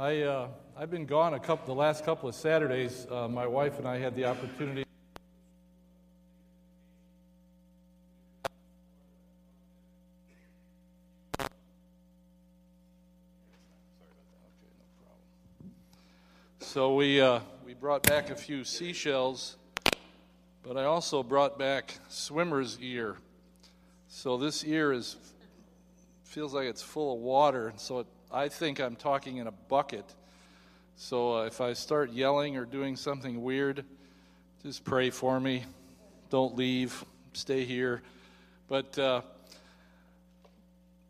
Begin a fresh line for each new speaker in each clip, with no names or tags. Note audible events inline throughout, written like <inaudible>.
I, uh, I've been gone a couple, the last couple of Saturdays. Uh, my wife and I had the opportunity. So we, uh, we brought back a few seashells, but I also brought back swimmer's ear. So this ear is feels like it's full of water, and so it, I think I'm talking in a bucket. So uh, if I start yelling or doing something weird, just pray for me. Don't leave. Stay here. But uh,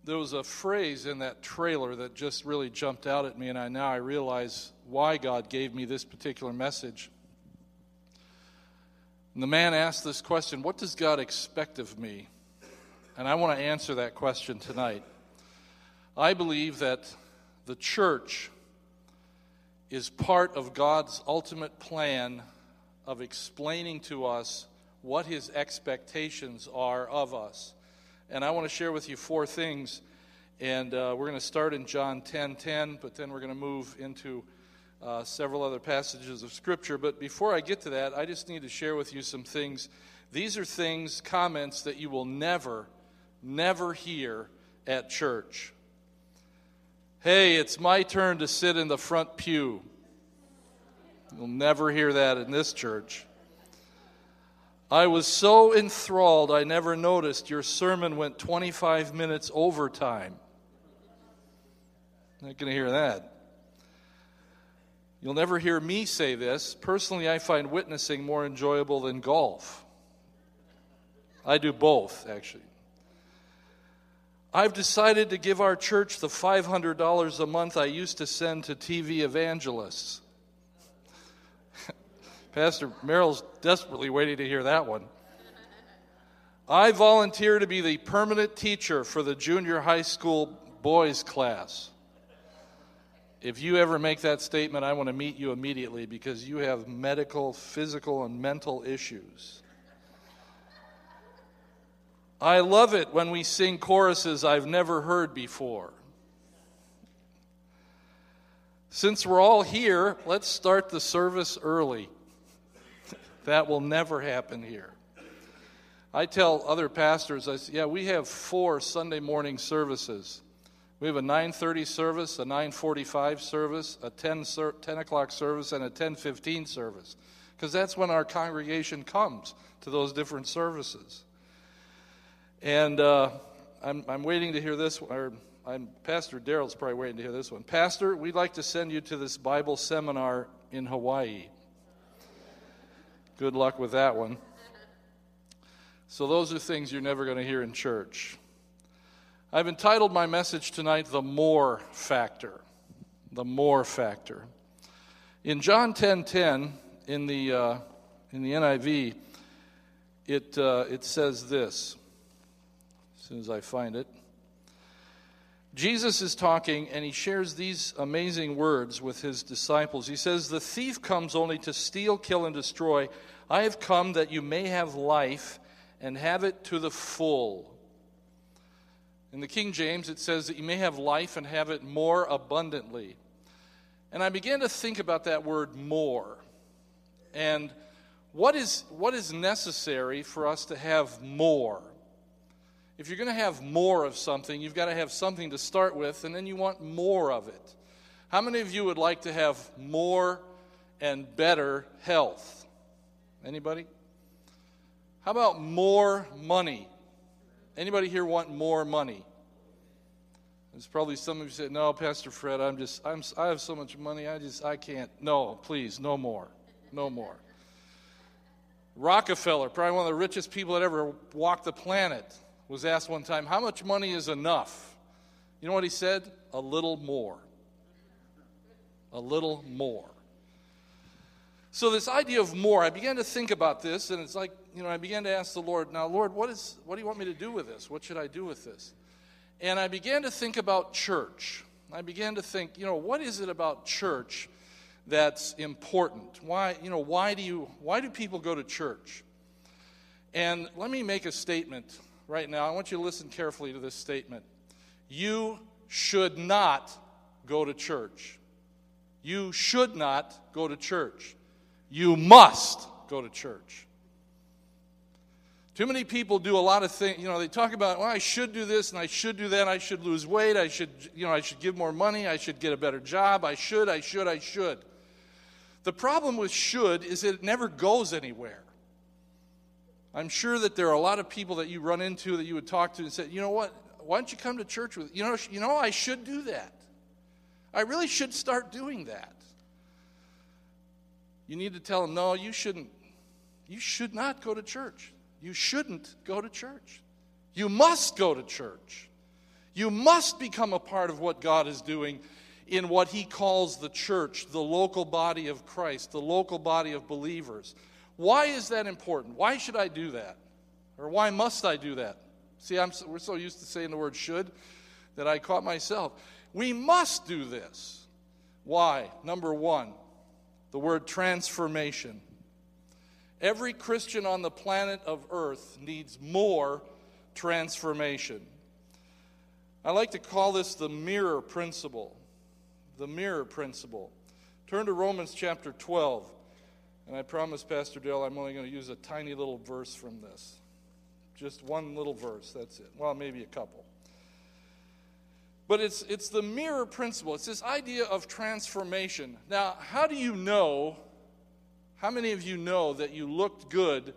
there was a phrase in that trailer that just really jumped out at me, and I now I realize why God gave me this particular message. And the man asked this question What does God expect of me? And I want to answer that question tonight. I believe that the church is part of God's ultimate plan of explaining to us what his expectations are of us. And I want to share with you four things. And uh, we're going to start in John 10 10, but then we're going to move into uh, several other passages of Scripture. But before I get to that, I just need to share with you some things. These are things, comments that you will never, never hear at church. Hey, it's my turn to sit in the front pew. You'll never hear that in this church. I was so enthralled, I never noticed your sermon went 25 minutes overtime. Not going to hear that. You'll never hear me say this. Personally, I find witnessing more enjoyable than golf. I do both, actually. I've decided to give our church the $500 a month I used to send to TV evangelists. <laughs> Pastor Merrill's desperately waiting to hear that one. I volunteer to be the permanent teacher for the junior high school boys class. If you ever make that statement, I want to meet you immediately because you have medical, physical, and mental issues. I love it when we sing choruses I've never heard before. Since we're all here, let's start the service early. <laughs> That will never happen here. I tell other pastors, I say, yeah, we have four Sunday morning services. We have a 9:30 service, a 9:45 service, a 10, 10 o'clock service, and a 10:15 service, because that's when our congregation comes to those different services. And uh, I'm, I'm waiting to hear this, or I'm, Pastor Daryl's probably waiting to hear this one. Pastor, we'd like to send you to this Bible seminar in Hawaii. Good luck with that one. So, those are things you're never going to hear in church. I've entitled my message tonight, The More Factor. The More Factor. In John 10 10, in the, uh, in the NIV, it, uh, it says this. As soon as I find it. Jesus is talking and he shares these amazing words with his disciples. He says, The thief comes only to steal, kill, and destroy. I have come that you may have life and have it to the full. In the King James, it says that you may have life and have it more abundantly. And I began to think about that word more. And what is, what is necessary for us to have more? If you're going to have more of something, you've got to have something to start with, and then you want more of it. How many of you would like to have more and better health? Anybody? How about more money? Anybody here want more money? There's probably some of you said, "No, Pastor Fred, I'm just I'm I have so much money, I just I can't." No, please, no more. No more. Rockefeller, probably one of the richest people that ever walked the planet, was asked one time, "How much money is enough?" You know what he said? A little more. A little more. So, this idea of more, I began to think about this, and it's like, you know, I began to ask the Lord, now, Lord, what, is, what do you want me to do with this? What should I do with this? And I began to think about church. I began to think, you know, what is it about church that's important? Why, you know, why do you, why do people go to church? And let me make a statement right now. I want you to listen carefully to this statement. You should not go to church. You should not go to church. You must go to church. Too many people do a lot of things, you know, they talk about, well, I should do this and I should do that, I should lose weight, I should, you know, I should give more money, I should get a better job, I should, I should, I should. The problem with should is that it never goes anywhere. I'm sure that there are a lot of people that you run into that you would talk to and say, you know what, why don't you come to church with, you know, you know, I should do that. I really should start doing that. You need to tell them, no, you shouldn't. You should not go to church. You shouldn't go to church. You must go to church. You must become a part of what God is doing in what He calls the church, the local body of Christ, the local body of believers. Why is that important? Why should I do that? Or why must I do that? See, I'm, we're so used to saying the word should that I caught myself. We must do this. Why? Number one, the word transformation. Every Christian on the planet of earth needs more transformation. I like to call this the mirror principle. The mirror principle. Turn to Romans chapter 12. And I promise, Pastor Dale, I'm only going to use a tiny little verse from this. Just one little verse, that's it. Well, maybe a couple. But it's, it's the mirror principle. It's this idea of transformation. Now, how do you know how many of you know that you looked good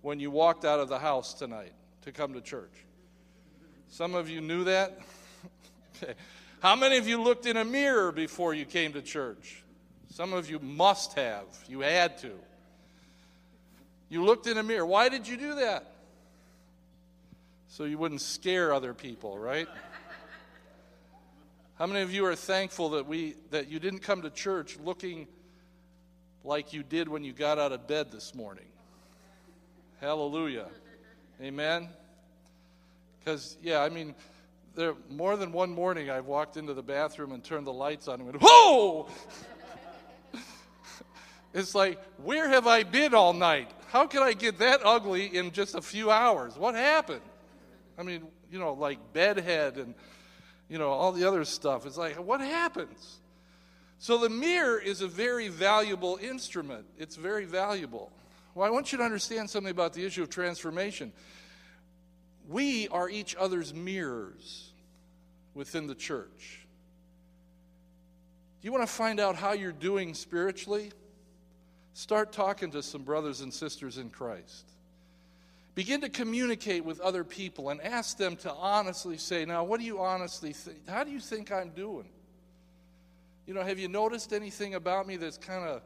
when you walked out of the house tonight to come to church? Some of you knew that? <laughs> okay. How many of you looked in a mirror before you came to church? Some of you must have. You had to. You looked in a mirror. Why did you do that? So you wouldn't scare other people, right? How many of you are thankful that we that you didn't come to church looking like you did when you got out of bed this morning. Hallelujah. Amen. Because, yeah, I mean, there more than one morning I've walked into the bathroom and turned the lights on and went, Whoa! It's like, where have I been all night? How can I get that ugly in just a few hours? What happened? I mean, you know, like bedhead and, you know, all the other stuff. It's like, what happens? So the mirror is a very valuable instrument. It's very valuable. Well, I want you to understand something about the issue of transformation. We are each other's mirrors within the church. Do you want to find out how you're doing spiritually? Start talking to some brothers and sisters in Christ. Begin to communicate with other people and ask them to honestly say, Now, what do you honestly think? How do you think I'm doing? You know, have you noticed anything about me that's kind of,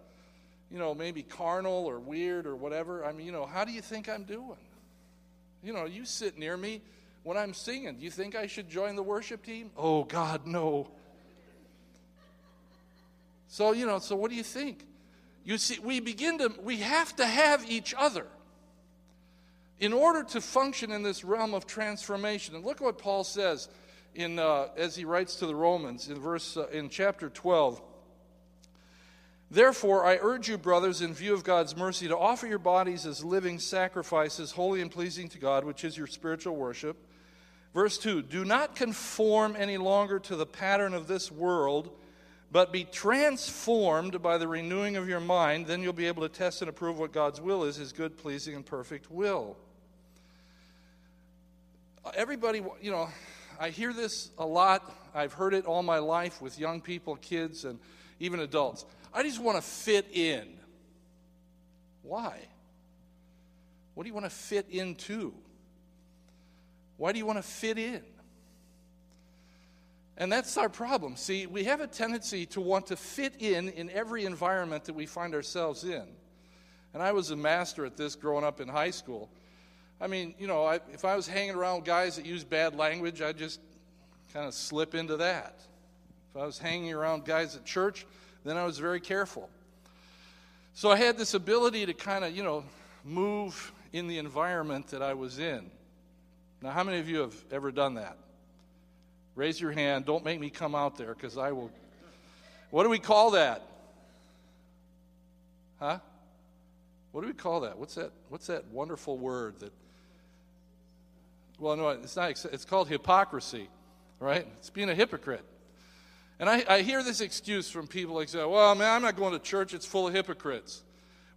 you know, maybe carnal or weird or whatever? I mean, you know, how do you think I'm doing? You know, you sit near me when I'm singing. Do you think I should join the worship team? Oh, God, no. So, you know, so what do you think? You see, we begin to, we have to have each other in order to function in this realm of transformation. And look what Paul says in, uh, as he writes to the Romans in verse uh, in chapter 12. Therefore, I urge you, brothers, in view of God's mercy, to offer your bodies as living sacrifices, holy and pleasing to God, which is your spiritual worship. Verse 2 Do not conform any longer to the pattern of this world, but be transformed by the renewing of your mind. Then you'll be able to test and approve what God's will is, his good, pleasing, and perfect will. Everybody, you know, I hear this a lot. I've heard it all my life with young people, kids, and even adults. I just want to fit in. Why? What do you want to fit into? Why do you want to fit in? And that's our problem. See, we have a tendency to want to fit in in every environment that we find ourselves in. And I was a master at this growing up in high school. I mean, you know, I, if I was hanging around guys that use bad language, I'd just kind of slip into that. If I was hanging around guys at church, then I was very careful. So I had this ability to kind of, you know, move in the environment that I was in. Now, how many of you have ever done that? Raise your hand. Don't make me come out there because I will. What do we call that? Huh? What do we call that? What's that? What's that wonderful word that well, no, it's not. It's called hypocrisy, right? It's being a hypocrite. And I, I hear this excuse from people like, well, man, I'm not going to church, it's full of hypocrites.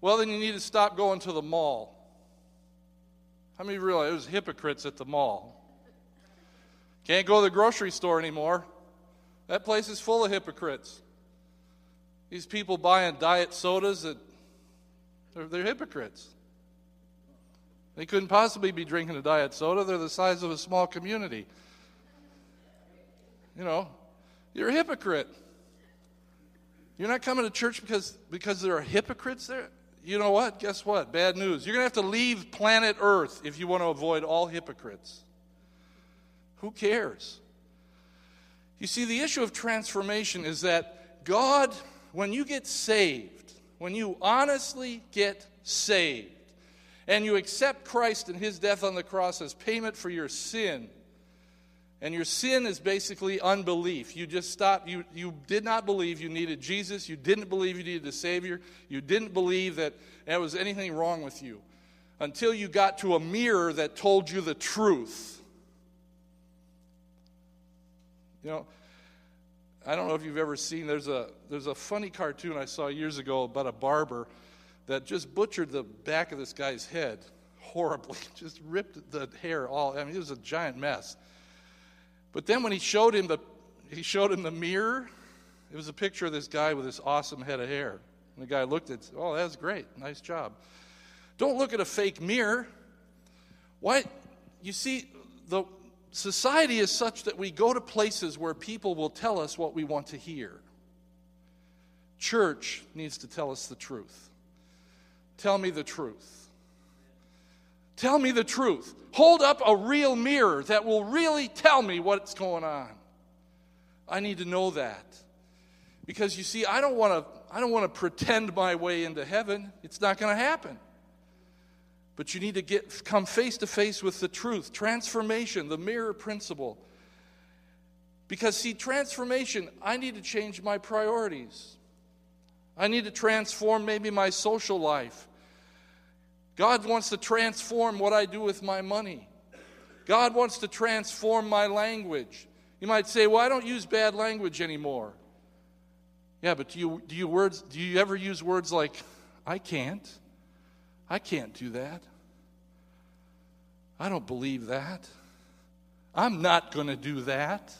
Well, then you need to stop going to the mall. How many realize there's hypocrites at the mall? Can't go to the grocery store anymore. That place is full of hypocrites. These people buying diet sodas that they're, they're hypocrites. They couldn't possibly be drinking a diet soda. They're the size of a small community. You know, you're a hypocrite. You're not coming to church because, because there are hypocrites there. You know what? Guess what? Bad news. You're going to have to leave planet Earth if you want to avoid all hypocrites. Who cares? You see, the issue of transformation is that God, when you get saved, when you honestly get saved, and you accept Christ and his death on the cross as payment for your sin, and your sin is basically unbelief. You just stopped. You, you did not believe you needed Jesus. You didn't believe you needed a Savior. You didn't believe that there was anything wrong with you until you got to a mirror that told you the truth. You know, I don't know if you've ever seen, there's a, there's a funny cartoon I saw years ago about a barber that just butchered the back of this guy's head horribly, <laughs> just ripped the hair all. I mean, it was a giant mess. But then when he showed him the, he showed him the mirror, it was a picture of this guy with this awesome head of hair. And the guy looked at, oh, that's great, nice job. Don't look at a fake mirror. Why? You see, the society is such that we go to places where people will tell us what we want to hear. Church needs to tell us the truth. Tell me the truth. Tell me the truth. Hold up a real mirror that will really tell me what's going on. I need to know that. Because you see, I don't want to I don't want to pretend my way into heaven. It's not going to happen. But you need to get come face to face with the truth, transformation, the mirror principle. Because see, transformation, I need to change my priorities. I need to transform maybe my social life. God wants to transform what I do with my money. God wants to transform my language. You might say, "Well, I don't use bad language anymore." Yeah, but do you do you words do you ever use words like I can't? I can't do that. I don't believe that. I'm not going to do that.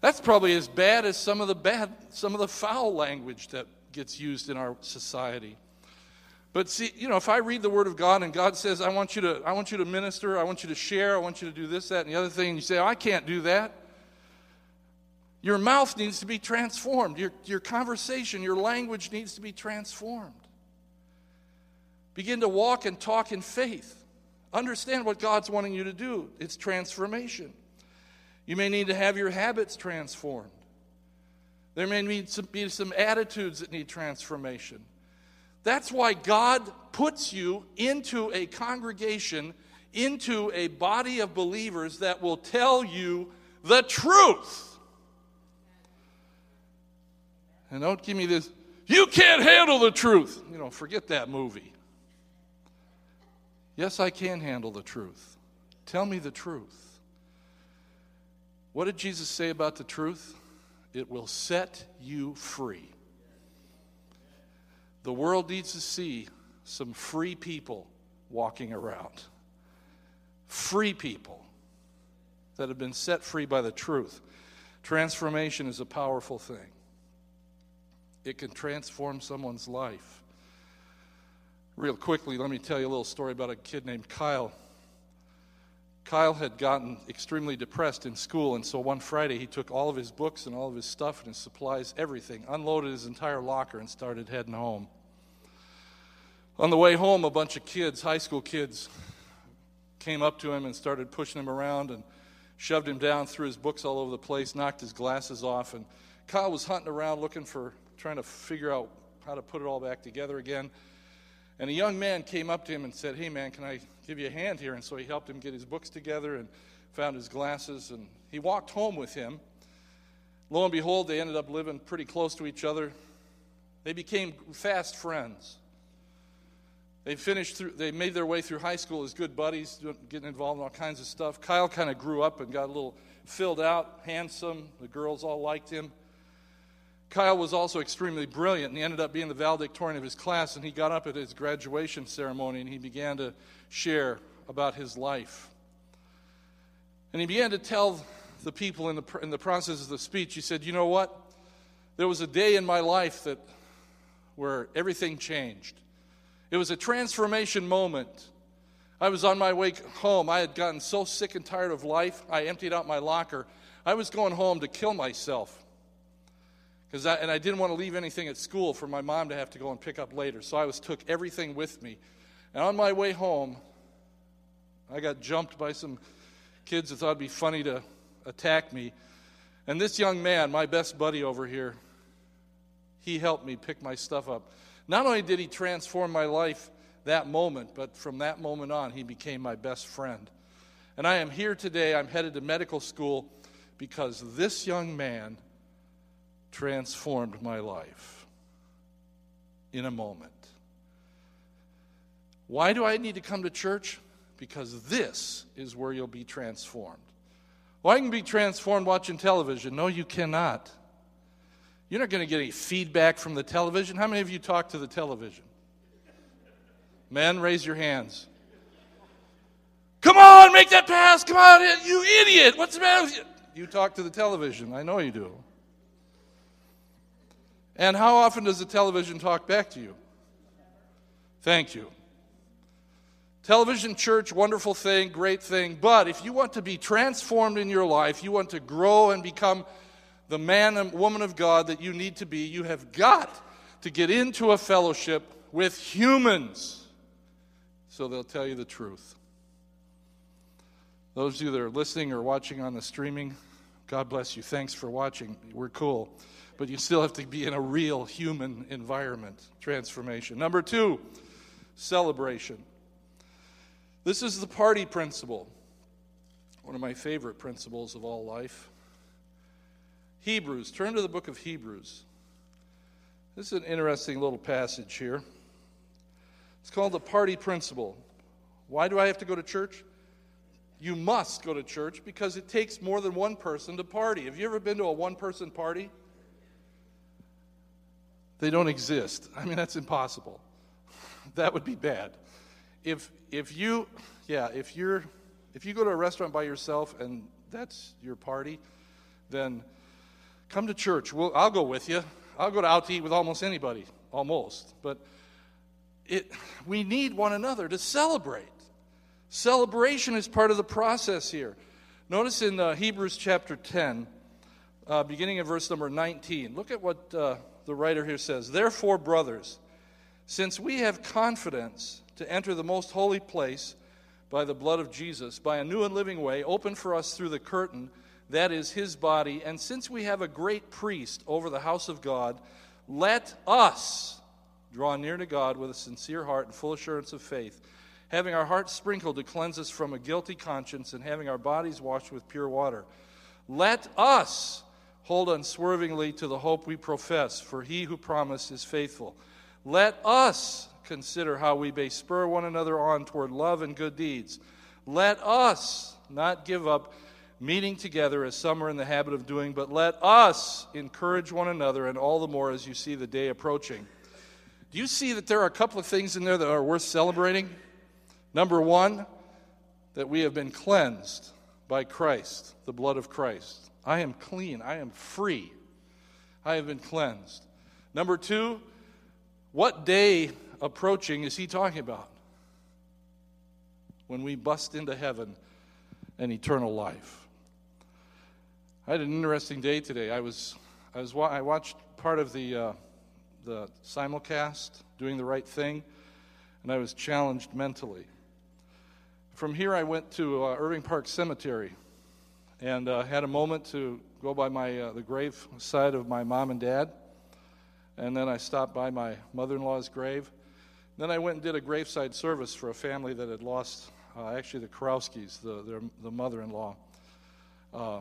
That's probably as bad as some of the bad some of the foul language that gets used in our society. But see, you know, if I read the Word of God and God says, I want you to, I want you to minister, I want you to share, I want you to do this, that, and the other thing, and you say, oh, I can't do that. Your mouth needs to be transformed. Your, your conversation, your language needs to be transformed. Begin to walk and talk in faith. Understand what God's wanting you to do. It's transformation. You may need to have your habits transformed. There may be some, be some attitudes that need transformation. That's why God puts you into a congregation, into a body of believers that will tell you the truth. And don't give me this, you can't handle the truth. You know, forget that movie. Yes, I can handle the truth. Tell me the truth. What did Jesus say about the truth? It will set you free. The world needs to see some free people walking around. Free people that have been set free by the truth. Transformation is a powerful thing, it can transform someone's life. Real quickly, let me tell you a little story about a kid named Kyle. Kyle had gotten extremely depressed in school, and so one Friday he took all of his books and all of his stuff and his supplies, everything, unloaded his entire locker, and started heading home. On the way home, a bunch of kids, high school kids, came up to him and started pushing him around and shoved him down, threw his books all over the place, knocked his glasses off. And Kyle was hunting around looking for, trying to figure out how to put it all back together again. And a young man came up to him and said, Hey, man, can I give you a hand here? And so he helped him get his books together and found his glasses. And he walked home with him. Lo and behold, they ended up living pretty close to each other. They became fast friends. They finished through, they made their way through high school as good buddies, getting involved in all kinds of stuff. Kyle kind of grew up and got a little filled out, handsome. The girls all liked him. Kyle was also extremely brilliant, and he ended up being the valedictorian of his class. And he got up at his graduation ceremony and he began to share about his life. And he began to tell the people in the, in the process of the speech, he said, You know what? There was a day in my life that where everything changed. It was a transformation moment. I was on my way home. I had gotten so sick and tired of life, I emptied out my locker. I was going home to kill myself. Cause I, and I didn't want to leave anything at school for my mom to have to go and pick up later. So I was took everything with me. And on my way home, I got jumped by some kids that thought it'd be funny to attack me. And this young man, my best buddy over here, he helped me pick my stuff up. Not only did he transform my life that moment, but from that moment on, he became my best friend. And I am here today. I'm headed to medical school because this young man transformed my life in a moment. Why do I need to come to church? Because this is where you'll be transformed. Well, I can be transformed watching television. No, you cannot. You're not going to get any feedback from the television. How many of you talk to the television? Men, raise your hands. Come on, make that pass. Come on, you idiot. What's the matter with you? You talk to the television. I know you do. And how often does the television talk back to you? Thank you. Television, church, wonderful thing, great thing. But if you want to be transformed in your life, you want to grow and become the man and woman of God that you need to be, you have got to get into a fellowship with humans so they'll tell you the truth. Those of you that are listening or watching on the streaming, God bless you. Thanks for watching. We're cool. But you still have to be in a real human environment. Transformation. Number two, celebration. This is the party principle, one of my favorite principles of all life. Hebrews, turn to the book of Hebrews. This is an interesting little passage here. It's called the party principle. Why do I have to go to church? You must go to church because it takes more than one person to party. Have you ever been to a one person party? They don't exist. I mean, that's impossible. <laughs> That would be bad. If if you yeah if you're if you go to a restaurant by yourself and that's your party then come to church. We'll, i'll go with you. I'll go out to eat with almost anybody almost. But it we need one another to celebrate. Celebration is part of the process here. Notice in uh, hebrews chapter 10 uh, beginning of verse number 19 look at what uh, the writer here says therefore brothers since we have confidence to enter the most holy place by the blood of Jesus, by a new and living way, open for us through the curtain, that is his body. And since we have a great priest over the house of God, let us draw near to God with a sincere heart and full assurance of faith, having our hearts sprinkled to cleanse us from a guilty conscience, and having our bodies washed with pure water. Let us hold unswervingly to the hope we profess, for he who promised is faithful. Let us consider how we may spur one another on toward love and good deeds. Let us not give up meeting together as some are in the habit of doing, but let us encourage one another, and all the more as you see the day approaching. Do you see that there are a couple of things in there that are worth celebrating? Number one, that we have been cleansed by Christ, the blood of Christ. I am clean, I am free, I have been cleansed. Number two, what day approaching is he talking about? When we bust into heaven and eternal life. I had an interesting day today. I was, I was, I watched part of the, uh, the simulcast, doing the right thing, and I was challenged mentally. From here, I went to uh, Irving Park Cemetery and uh, had a moment to go by my uh, the grave side of my mom and dad, and then I stopped by my mother-in-law's grave, then I went and did a graveside service for a family that had lost, uh, actually, the Karowskis, the, their, the mother in law. Uh,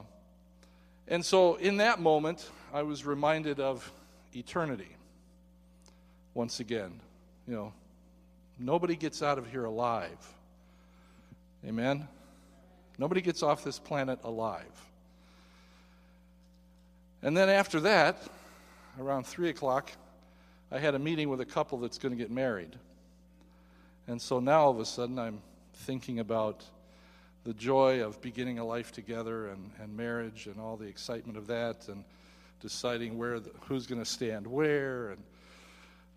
and so in that moment, I was reminded of eternity once again. You know, nobody gets out of here alive. Amen? Nobody gets off this planet alive. And then after that, around 3 o'clock, I had a meeting with a couple that's going to get married. And so now all of a sudden I'm thinking about the joy of beginning a life together and, and marriage and all the excitement of that and deciding where the, who's going to stand where and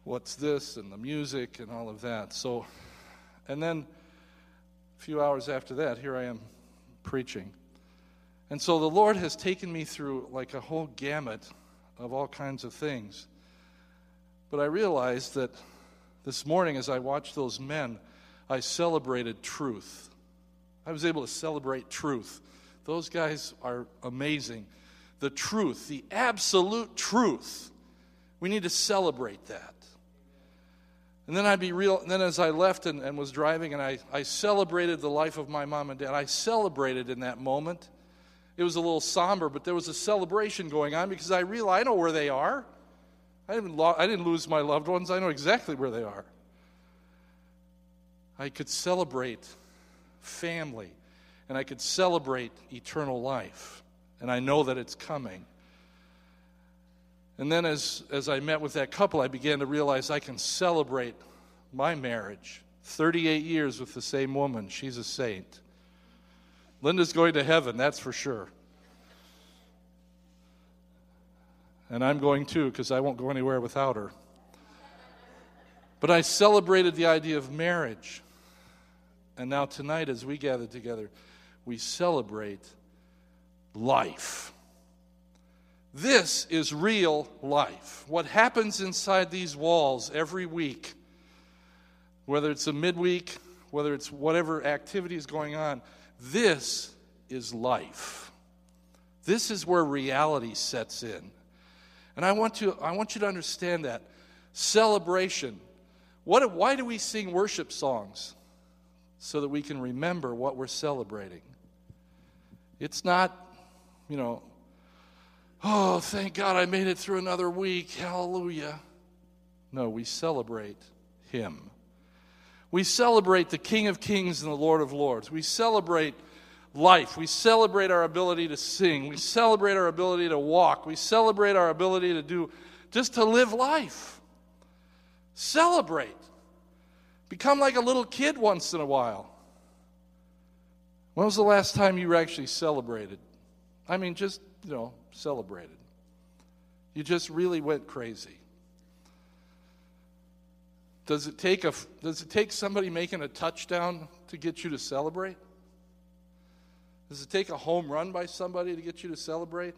what's this and the music and all of that. So, and then few hours after that, here I am preaching. And so the Lord has taken me through like a whole gamut of all kinds of things. But I realized that this morning, as I watched those men, I celebrated truth. I was able to celebrate truth. Those guys are amazing. The truth, the absolute truth. We need to celebrate that. And then I'd be real, and then as I left and, and was driving and I, I celebrated the life of my mom and dad, I celebrated in that moment. It was a little somber, but there was a celebration going on because I realized I know where they are. I didn't, lo- I didn't lose my loved ones, I know exactly where they are. I could celebrate family, and I could celebrate eternal life, and I know that it's coming. And then, as, as I met with that couple, I began to realize I can celebrate my marriage 38 years with the same woman. She's a saint. Linda's going to heaven, that's for sure. And I'm going too, because I won't go anywhere without her. But I celebrated the idea of marriage. And now, tonight, as we gather together, we celebrate life. This is real life. What happens inside these walls every week, whether it's a midweek, whether it's whatever activity is going on, this is life. This is where reality sets in. And I want, to, I want you to understand that. Celebration. What, why do we sing worship songs? So that we can remember what we're celebrating. It's not, you know, Oh, thank God I made it through another week. Hallelujah. No, we celebrate Him. We celebrate the King of Kings and the Lord of Lords. We celebrate life. We celebrate our ability to sing. We celebrate our ability to walk. We celebrate our ability to do, just to live life. Celebrate. Become like a little kid once in a while. When was the last time you actually celebrated? I mean, just, you know, celebrated. You just really went crazy. Does it take a does it take somebody making a touchdown to get you to celebrate? Does it take a home run by somebody to get you to celebrate?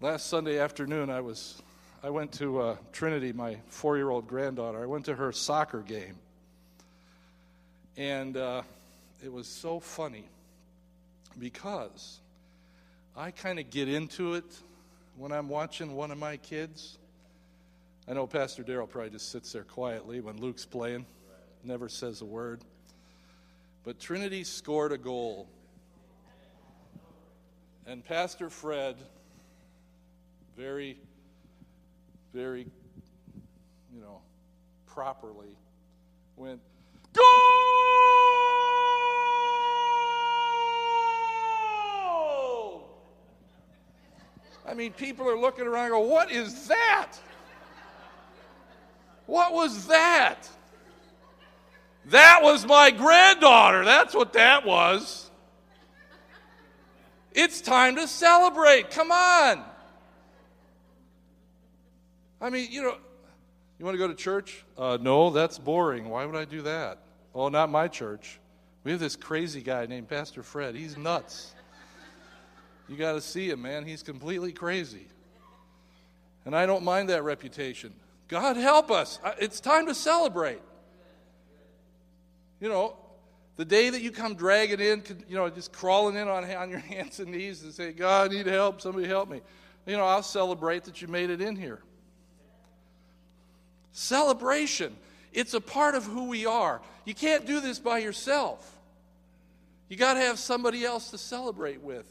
Last Sunday afternoon, I was I went to uh, Trinity, my four-year-old granddaughter. I went to her soccer game, and uh, it was so funny because I kind of get into it when I'm watching one of my kids. I know Pastor Daryl probably just sits there quietly when Luke's playing, never says a word. But Trinity scored a goal. And Pastor Fred, very, very, you know, properly, went, I mean, people are looking around go, What is that? What was that? That was my granddaughter. That's what that was. It's time to celebrate. Come on. I mean, you know, you want to go to church? Uh, no, that's boring. Why would I do that? Oh, not my church. We have this crazy guy named Pastor Fred. He's nuts. You got to see him, man. He's completely crazy. And I don't mind that reputation. God help us. It's time to celebrate. You know, the day that you come dragging in, you know, just crawling in on, <laughs> on your hands and knees and say, God, I need help. Somebody help me. You know, I'll celebrate that you made it in here. Celebration. It's a part of who we are. You can't do this by yourself. You got to have somebody else to celebrate with.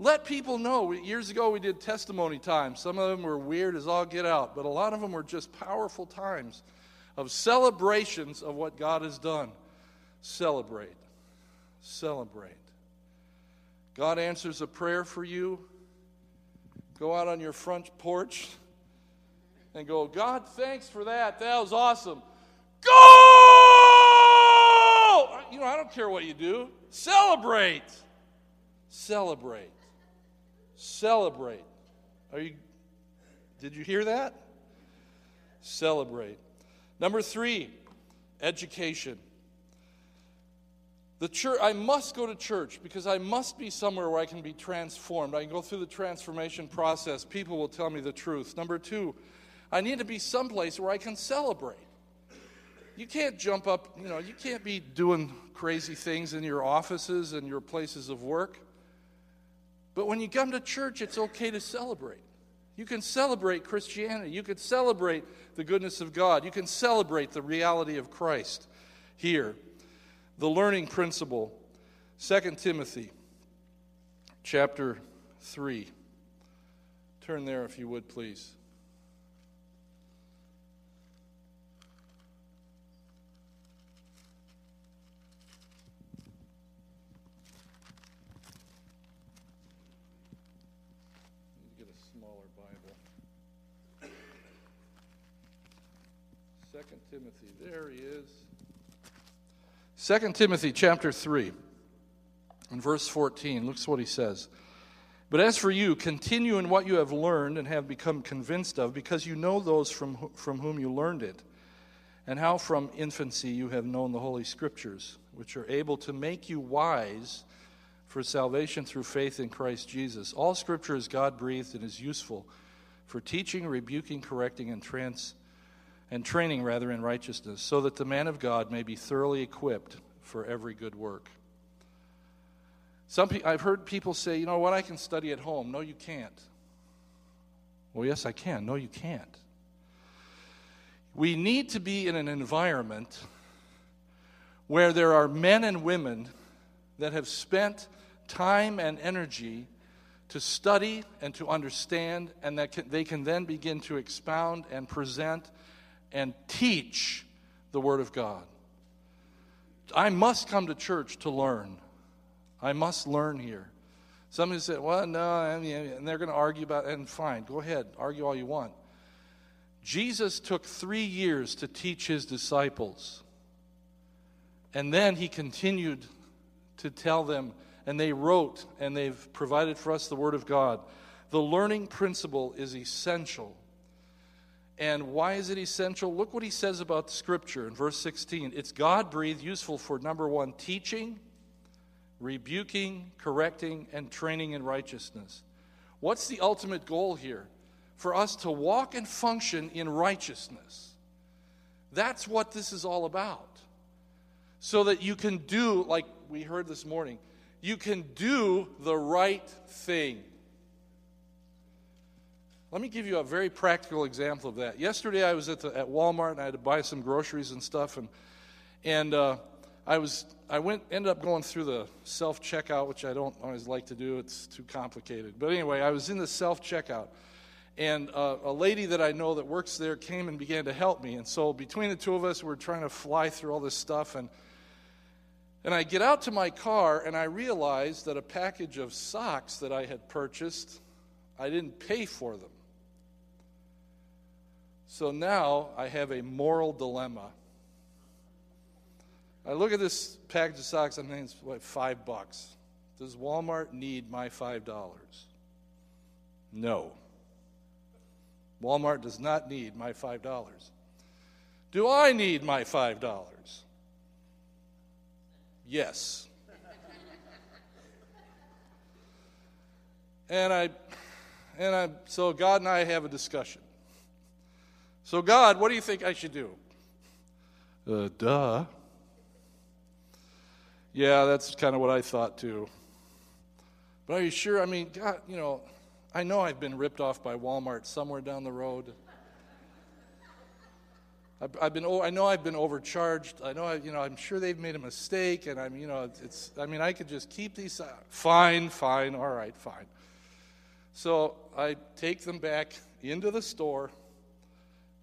Let people know. Years ago, we did testimony times. Some of them were weird as all get out, but a lot of them were just powerful times of celebrations of what God has done. Celebrate. Celebrate. God answers a prayer for you, go out on your front porch and go, God, thanks for that. That was awesome. Go! You know, I don't care what you do. Celebrate. Celebrate. Celebrate. Are you Did you hear that? Celebrate. Number 3, education. The church, I must go to church because I must be somewhere where I can be transformed. I can go through the transformation process. People will tell me the truth. Number two, I need to be someplace where I can celebrate. You can't jump up, you know, you can't be doing crazy things in your offices and your places of work. But when you come to church, it's okay to celebrate. You can celebrate Christianity. You can celebrate the goodness of God. You can celebrate the reality of Christ here the learning principle 2 timothy chapter 3 turn there if you would please get a smaller bible 2 timothy there he is 2 Timothy chapter 3 and verse 14. Looks what he says. But as for you, continue in what you have learned and have become convinced of, because you know those from, from whom you learned it, and how from infancy you have known the Holy Scriptures, which are able to make you wise for salvation through faith in Christ Jesus. All Scripture is God breathed and is useful for teaching, rebuking, correcting, and trans and training rather in righteousness, so that the man of God may be thoroughly equipped for every good work. Some pe- I've heard people say, you know what, I can study at home. No, you can't. Well, yes, I can. No, you can't. We need to be in an environment where there are men and women that have spent time and energy to study and to understand, and that can, they can then begin to expound and present and teach the Word of God. I must come to church to learn. I must learn here. Somebody said, well, no, and they're going to argue about it, and fine, go ahead, argue all you want. Jesus took three years to teach his disciples. And then he continued to tell them, and they wrote, and they've provided for us the Word of God. The learning principle is essential and why is it essential? Look what he says about the Scripture in verse 16. It's God breathed, useful for number one, teaching, rebuking, correcting, and training in righteousness. What's the ultimate goal here? For us to walk and function in righteousness. That's what this is all about. So that you can do, like we heard this morning, you can do the right thing. Let me give you a very practical example of that. Yesterday, I was at, the, at Walmart and I had to buy some groceries and stuff, and and uh, I was I went ended up going through the self checkout, which I don't always like to do. It's too complicated. But anyway, I was in the self checkout, and uh, a lady that I know that works there came and began to help me. And so between the two of us, we we're trying to fly through all this stuff, and and I get out to my car and I realize that a package of socks that I had purchased, I didn't pay for them. So now I have a moral dilemma. I look at this package of socks, I'm thinking it's what, five bucks. Does Walmart need my five dollars? No. Walmart does not need my five dollars. Do I need my five dollars? Yes. and I and I so God and I have a discussion. So, God, what do you think I should do? Uh, duh. Yeah, that's kind of what I thought too. But are you sure? I mean, God, you know, I know I've been ripped off by Walmart somewhere down the road. I've, I've been, I know I've been overcharged. I know, I, you know, I'm sure they've made a mistake, and I'm, you know, it's. I mean, I could just keep these. Uh, fine, fine, all right, fine. So I take them back into the store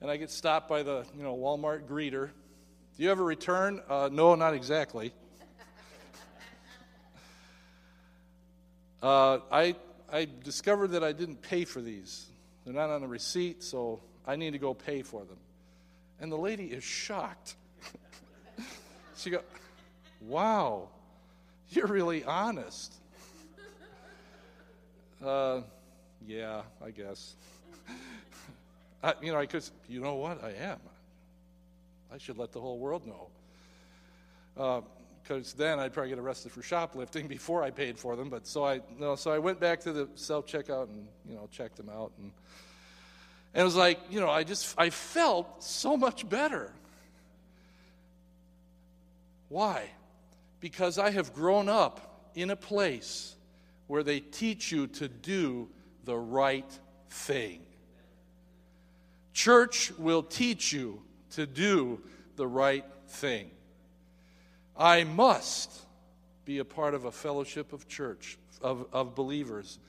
and I get stopped by the you know Walmart greeter. Do you ever return? Uh, no, not exactly. Uh, I, I discovered that I didn't pay for these. They're not on the receipt, so I need to go pay for them. And the lady is shocked. <laughs> she goes, Wow, you're really honest. Uh, yeah, I guess. <laughs> I, you know, because you know what? I am. I should let the whole world know. Because uh, then I'd probably get arrested for shoplifting before I paid for them. But so I, no, so I went back to the self checkout and you know checked them out, and, and it was like you know I just I felt so much better. Why? Because I have grown up in a place where they teach you to do the right thing. Church will teach you to do the right thing. I must be a part of a fellowship of church, of, of believers,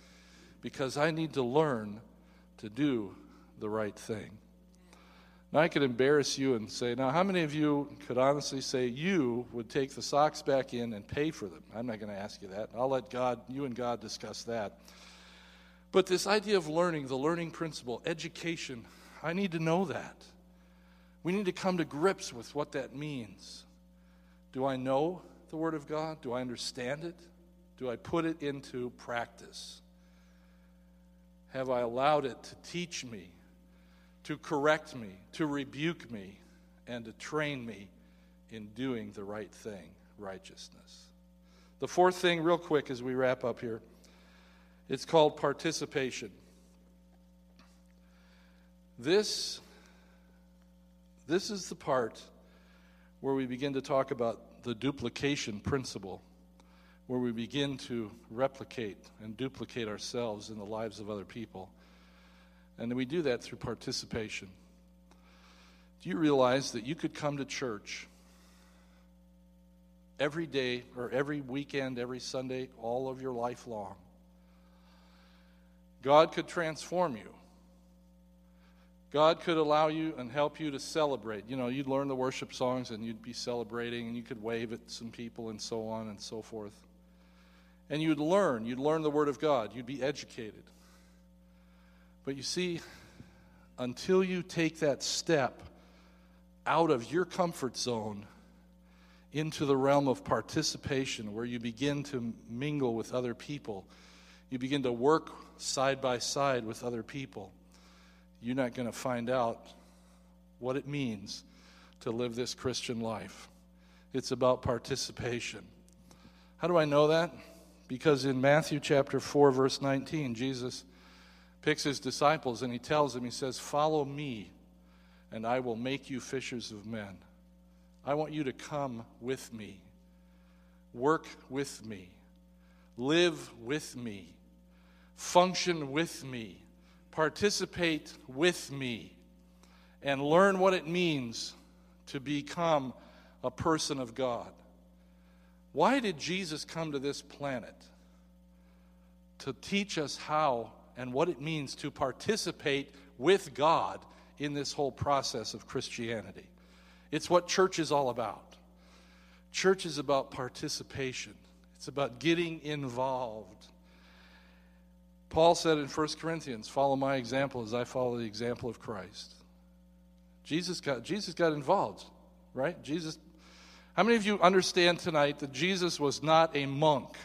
because I need to learn to do the right thing. Now, I could embarrass you and say, now, how many of you could honestly say you would take the socks back in and pay for them? I'm not going to ask you that. I'll let God, you and God discuss that. But this idea of learning, the learning principle, education, I need to know that. We need to come to grips with what that means. Do I know the Word of God? Do I understand it? Do I put it into practice? Have I allowed it to teach me, to correct me, to rebuke me, and to train me in doing the right thing, righteousness? The fourth thing, real quick as we wrap up here, it's called participation. This this is the part where we begin to talk about the duplication principle, where we begin to replicate and duplicate ourselves in the lives of other people. And we do that through participation. Do you realize that you could come to church every day or every weekend, every Sunday, all of your life long? God could transform you. God could allow you and help you to celebrate. You know, you'd learn the worship songs and you'd be celebrating and you could wave at some people and so on and so forth. And you'd learn, you'd learn the Word of God, you'd be educated. But you see, until you take that step out of your comfort zone into the realm of participation, where you begin to mingle with other people, you begin to work side by side with other people you're not going to find out what it means to live this Christian life. It's about participation. How do I know that? Because in Matthew chapter 4, verse 19, Jesus picks his disciples and he tells them, He says, Follow me, and I will make you fishers of men. I want you to come with me, work with me, live with me, function with me participate with me and learn what it means to become a person of God. Why did Jesus come to this planet? To teach us how and what it means to participate with God in this whole process of Christianity. It's what church is all about. Church is about participation, it's about getting involved. Paul said in 1 Corinthians, Follow my example as I follow the example of Christ. Jesus got, Jesus got involved, right? Jesus. How many of you understand tonight that Jesus was not a monk?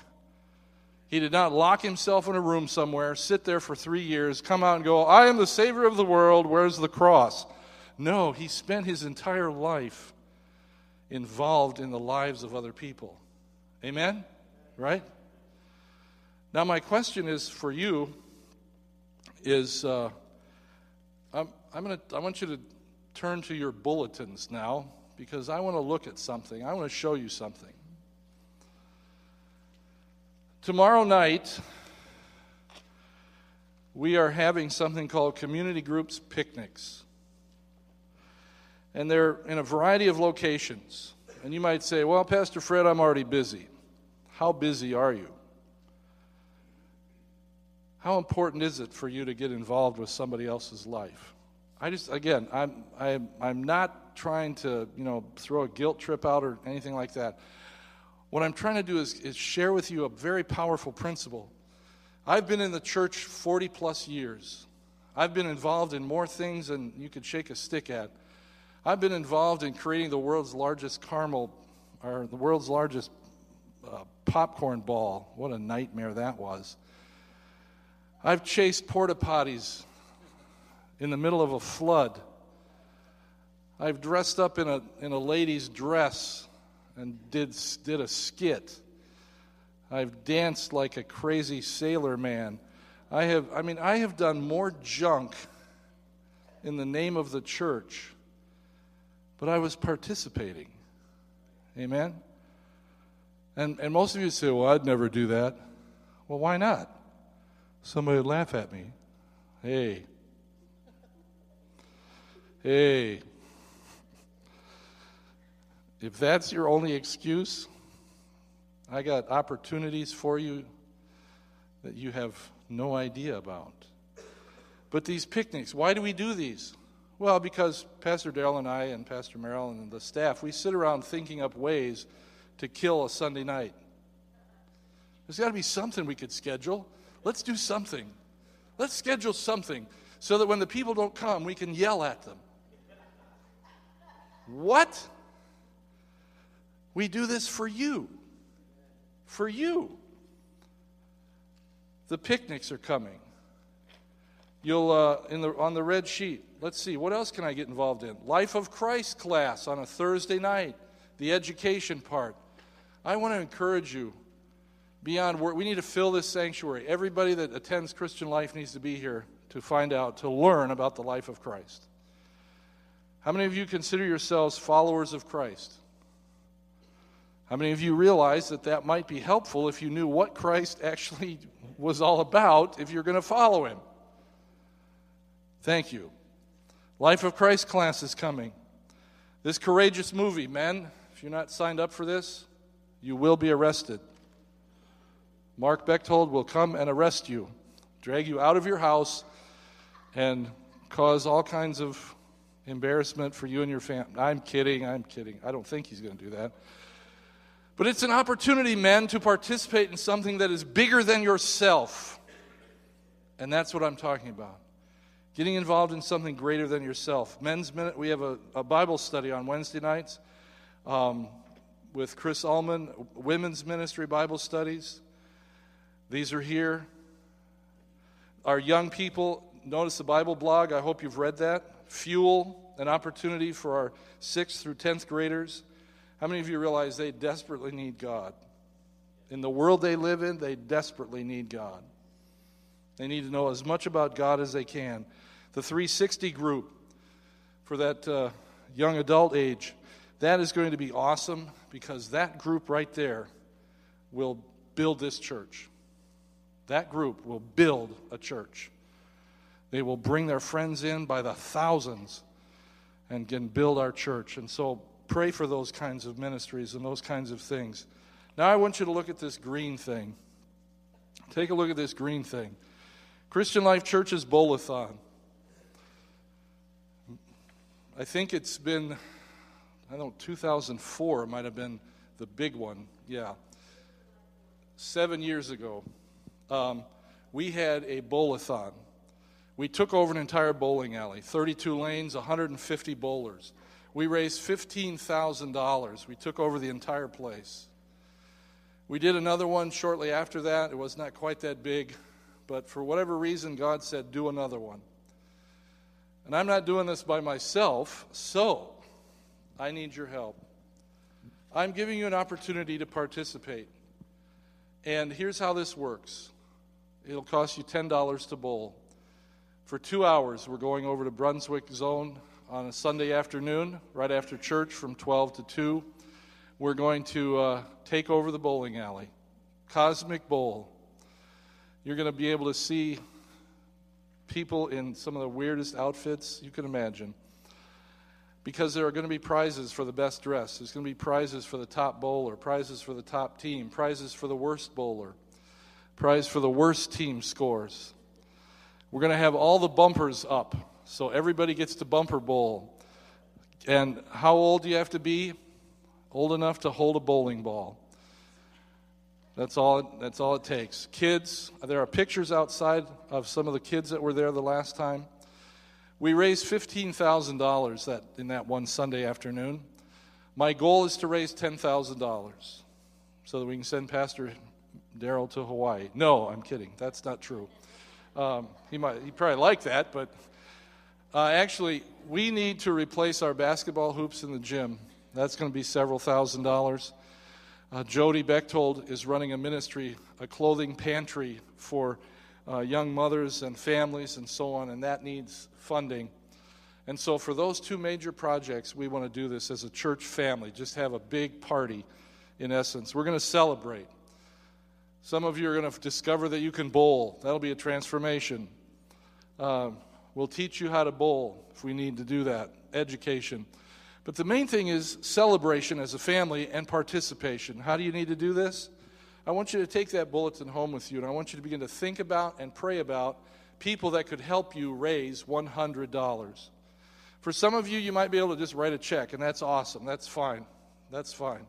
He did not lock himself in a room somewhere, sit there for three years, come out and go, I am the Savior of the world, where's the cross? No, he spent his entire life involved in the lives of other people. Amen? Right? Now, my question is for you is uh, I'm, I'm gonna, I want you to turn to your bulletins now because I want to look at something. I want to show you something. Tomorrow night, we are having something called community groups picnics. And they're in a variety of locations. And you might say, well, Pastor Fred, I'm already busy. How busy are you? How important is it for you to get involved with somebody else's life? I just, again, I'm, I'm, I'm not trying to, you know, throw a guilt trip out or anything like that. What I'm trying to do is, is share with you a very powerful principle I've been in the church 40 plus years. I've been involved in more things than you could shake a stick at. I've been involved in creating the world's largest caramel, or the world's largest uh, popcorn ball. What a nightmare that was. I've chased porta potties in the middle of a flood. I've dressed up in a, in a lady's dress and did, did a skit. I've danced like a crazy sailor man. I have, I mean, I have done more junk in the name of the church, but I was participating. Amen? And, and most of you say, well, I'd never do that. Well, why not? Somebody would laugh at me. Hey. Hey. If that's your only excuse, I got opportunities for you that you have no idea about. But these picnics, why do we do these? Well, because Pastor Darrell and I and Pastor Merrill and the staff, we sit around thinking up ways to kill a Sunday night. There's got to be something we could schedule. Let's do something. Let's schedule something so that when the people don't come, we can yell at them. What? We do this for you. For you. The picnics are coming. You'll uh, in the on the red sheet. Let's see what else can I get involved in. Life of Christ class on a Thursday night. The education part. I want to encourage you. Beyond we need to fill this sanctuary. Everybody that attends Christian life needs to be here to find out, to learn about the life of Christ. How many of you consider yourselves followers of Christ? How many of you realize that that might be helpful if you knew what Christ actually <laughs> was all about if you're going to follow him? Thank you. Life of Christ class is coming. This courageous movie, men, if you're not signed up for this, you will be arrested. Mark Bechtold will come and arrest you, drag you out of your house, and cause all kinds of embarrassment for you and your family. I'm kidding, I'm kidding. I don't think he's going to do that. But it's an opportunity, men, to participate in something that is bigger than yourself. And that's what I'm talking about. Getting involved in something greater than yourself. Men's Minute, we have a, a Bible study on Wednesday nights um, with Chris Ullman, Women's Ministry Bible Studies. These are here. Our young people, notice the Bible blog. I hope you've read that. Fuel, an opportunity for our 6th through 10th graders. How many of you realize they desperately need God? In the world they live in, they desperately need God. They need to know as much about God as they can. The 360 group for that uh, young adult age, that is going to be awesome because that group right there will build this church. That group will build a church. They will bring their friends in by the thousands and can build our church. And so pray for those kinds of ministries and those kinds of things. Now, I want you to look at this green thing. Take a look at this green thing. Christian Life Church's Bowl-a-thon. I think it's been, I don't know, 2004 might have been the big one. Yeah. Seven years ago, um, we had a bowl-a-thon. We took over an entire bowling alley, 32 lanes, 150 bowlers. We raised $15,000. We took over the entire place. We did another one shortly after that. It was not quite that big, but for whatever reason, God said, do another one. And I'm not doing this by myself, so I need your help. I'm giving you an opportunity to participate. And here's how this works it'll cost you $10 to bowl. For two hours, we're going over to Brunswick Zone on a Sunday afternoon, right after church from 12 to 2. We're going to uh, take over the bowling alley, Cosmic Bowl. You're going to be able to see people in some of the weirdest outfits you can imagine. Because there are going to be prizes for the best dress. There's going to be prizes for the top bowler, prizes for the top team, prizes for the worst bowler, prize for the worst team scores. We're going to have all the bumpers up so everybody gets to bumper bowl. And how old do you have to be? Old enough to hold a bowling ball. That's all, that's all it takes. Kids, there are pictures outside of some of the kids that were there the last time. We raised $15,000 that, in that one Sunday afternoon. My goal is to raise $10,000 so that we can send Pastor Daryl to Hawaii. No, I'm kidding. That's not true. Um, he might he probably like that, but uh, actually, we need to replace our basketball hoops in the gym. That's going to be several thousand dollars. Uh, Jody Bechtold is running a ministry, a clothing pantry for uh, young mothers and families and so on, and that needs funding. And so, for those two major projects, we want to do this as a church family, just have a big party in essence. We're going to celebrate. Some of you are going to discover that you can bowl. That'll be a transformation. Uh, we'll teach you how to bowl if we need to do that. Education. But the main thing is celebration as a family and participation. How do you need to do this? I want you to take that bulletin home with you, and I want you to begin to think about and pray about people that could help you raise $100. For some of you, you might be able to just write a check, and that's awesome. That's fine. That's fine.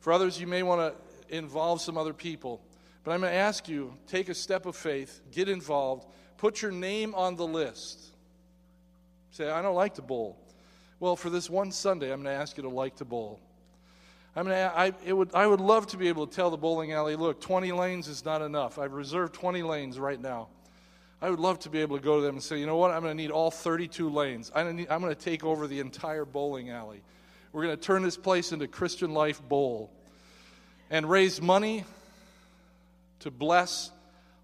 For others, you may want to involve some other people. But I'm going to ask you take a step of faith, get involved, put your name on the list. Say, I don't like to bowl. Well, for this one Sunday, I'm going to ask you to like to bowl. I'm going to, I, it would, I would love to be able to tell the bowling alley, look, 20 lanes is not enough. I've reserved 20 lanes right now. I would love to be able to go to them and say, you know what, I'm going to need all 32 lanes. I'm going to take over the entire bowling alley. We're going to turn this place into Christian Life Bowl and raise money to bless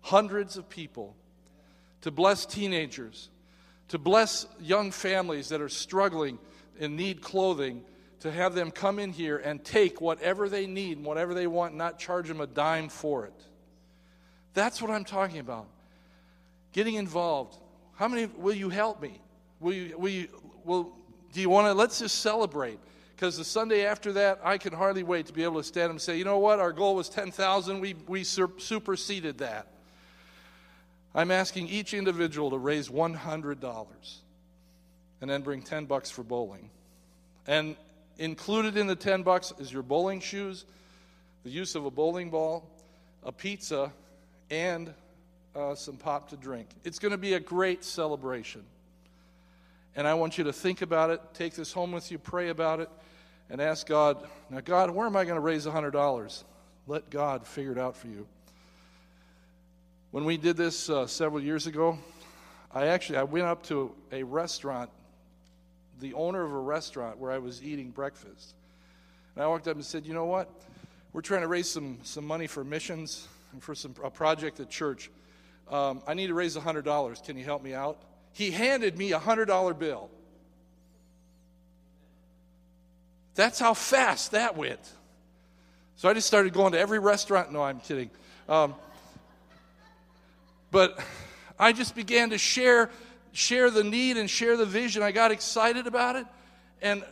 hundreds of people, to bless teenagers, to bless young families that are struggling and need clothing, to have them come in here and take whatever they need and whatever they want, not charge them a dime for it. That's what I'm talking about. Getting involved. How many will you help me? Will you, will you, will, do you want to, let's just celebrate because the Sunday after that, I can hardly wait to be able to stand and say, you know what, our goal was 10,000, we, we superseded that. I'm asking each individual to raise $100 and then bring 10 bucks for bowling. And included in the 10 bucks is your bowling shoes, the use of a bowling ball, a pizza, and uh, some pop to drink. It's going to be a great celebration. And I want you to think about it, take this home with you, pray about it and ask God, now, God, where am I going to raise $100? Let God figure it out for you. When we did this uh, several years ago, I actually I went up to a restaurant, the owner of a restaurant where I was eating breakfast. And I walked up and said, "You know what? We're trying to raise some some money for missions and for some a project at church. Um, I need to raise hundred dollars. Can you help me out?" He handed me a hundred dollar bill. That's how fast that went. So I just started going to every restaurant. No, I'm kidding. Um, but I just began to share share the need and share the vision. I got excited about it, and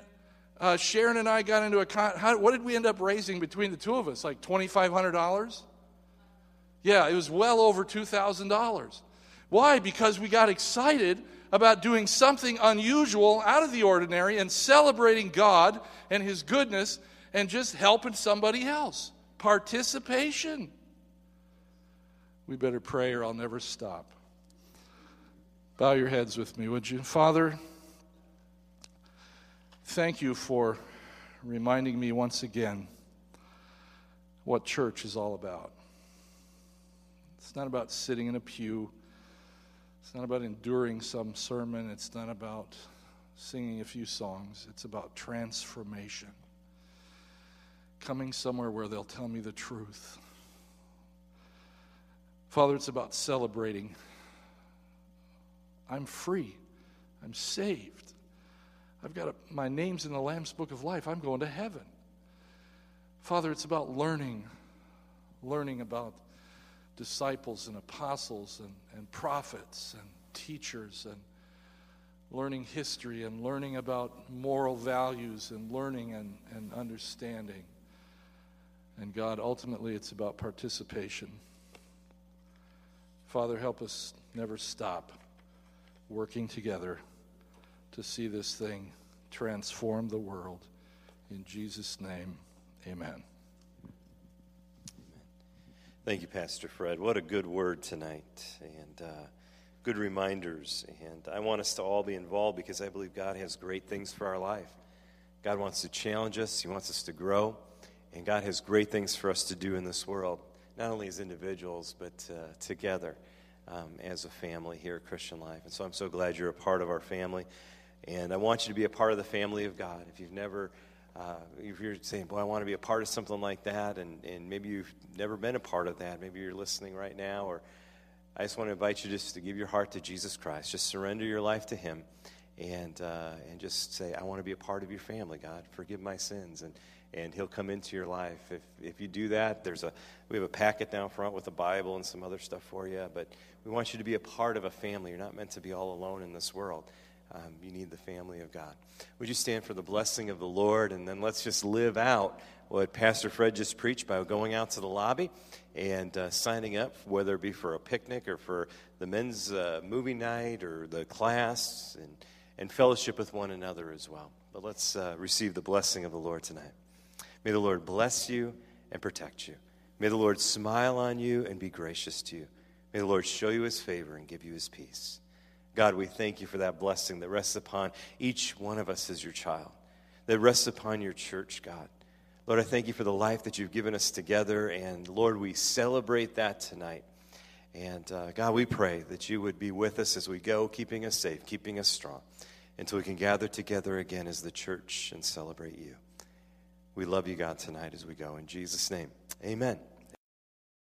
uh, Sharon and I got into a con- how, what did we end up raising between the two of us? Like twenty five hundred dollars. Yeah, it was well over two thousand dollars. Why? Because we got excited about doing something unusual out of the ordinary and celebrating God and His goodness and just helping somebody else. Participation. We better pray or I'll never stop. Bow your heads with me, would you? Father, thank you for reminding me once again what church is all about. It's not about sitting in a pew. It's not about enduring some sermon. It's not about singing a few songs. It's about transformation. Coming somewhere where they'll tell me the truth. Father, it's about celebrating. I'm free. I'm saved. I've got a, my name's in the Lamb's Book of Life. I'm going to heaven. Father, it's about learning, learning about disciples and apostles and, and prophets and teachers and learning history and learning about moral values and learning and, and understanding. And God, ultimately, it's about participation. Father, help us never stop working together to see this thing transform the world. In Jesus' name, amen.
Thank you, Pastor Fred. What a good word tonight, and uh, good reminders. And I want us to all be involved because I believe God has great things for our life. God wants to challenge us, He wants us to grow, and God has great things for us to do in this world, not only as individuals, but uh, together um, as a family here at Christian Life. And so I'm so glad you're a part of our family. And I want you to be a part of the family of God. If you've never uh, if you're saying, boy, I want to be a part of something like that, and, and maybe you've never been a part of that, maybe you're listening right now, or I just want to invite you just to give your heart to Jesus Christ. Just surrender your life to Him and, uh, and just say, I want to be a part of your family, God. Forgive my sins. And, and He'll come into your life. If, if you do that, there's a, we have a packet down front with a Bible and some other stuff for you, but we want you to be a part of a family. You're not meant to be all alone in this world. Um, you need the family of God. Would you stand for the blessing of the Lord? And then let's just live out what Pastor Fred just preached by going out to the lobby and uh, signing up, whether it be for a picnic or for the men's uh, movie night or the class, and, and fellowship with one another as well. But let's uh, receive the blessing of the Lord tonight. May the Lord bless you and protect you. May the Lord smile on you and be gracious to you. May the Lord show you his favor and give you his peace. God, we thank you for that blessing that rests upon each one of us as your child, that rests upon your church, God. Lord, I thank you for the life that you've given us together. And Lord, we celebrate that tonight. And uh, God, we pray that you would be with us as we go, keeping us safe, keeping us strong, until we can gather together again as the church and celebrate you. We love you, God, tonight as we go. In Jesus' name, amen.